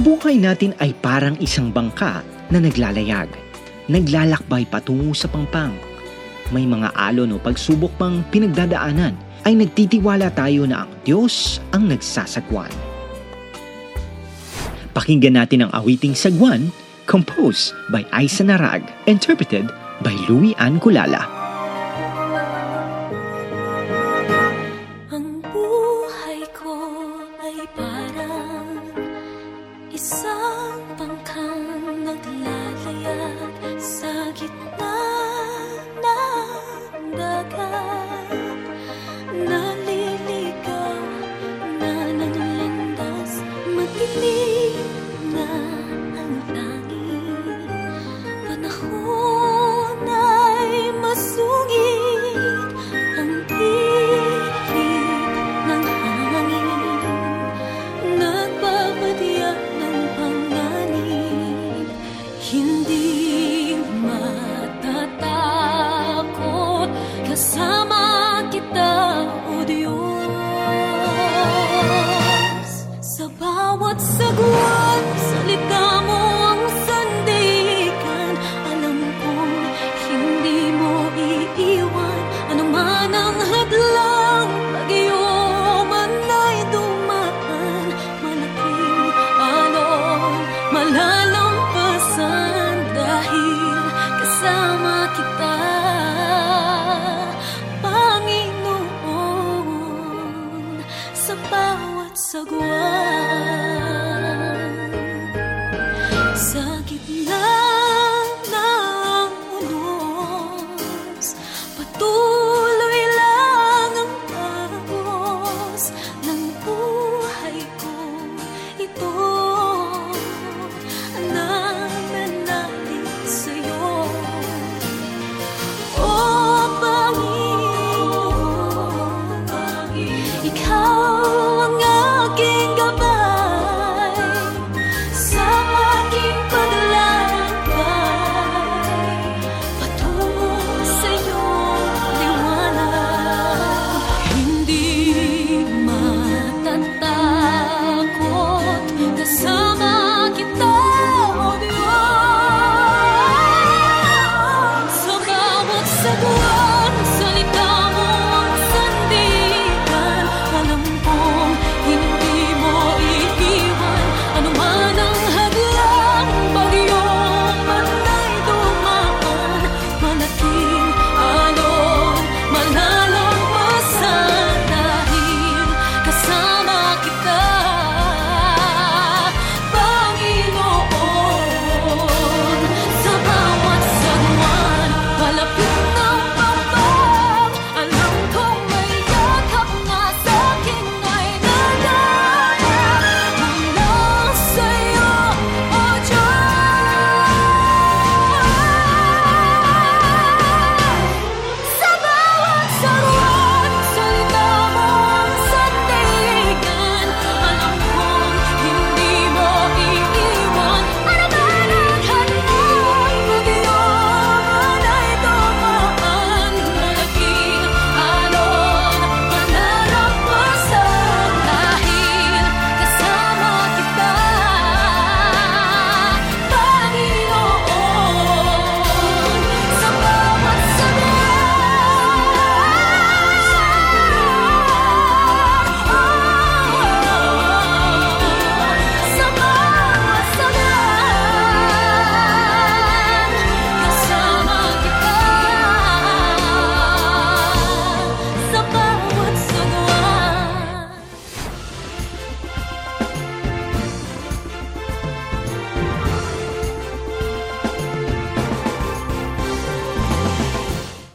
buhay natin ay parang isang bangka na naglalayag, naglalakbay patungo sa pangpang. May mga alon o pagsubok pang pinagdadaanan ay nagtitiwala tayo na ang Diyos ang nagsasagwan. Pakinggan natin ang awiting sagwan, composed by Aisa Narag, interpreted by Louis Ann Kulala. Madilim na ang langit. Panahon Bawat sagwan, salita mo ang sandigan. Alam kong hindi mo iiwan. Ano man ang hadlang, bagyo man ay dumaan. Malaking alon, malalampasan. Dahil kasama kita Panginoon, sa bawat sagwan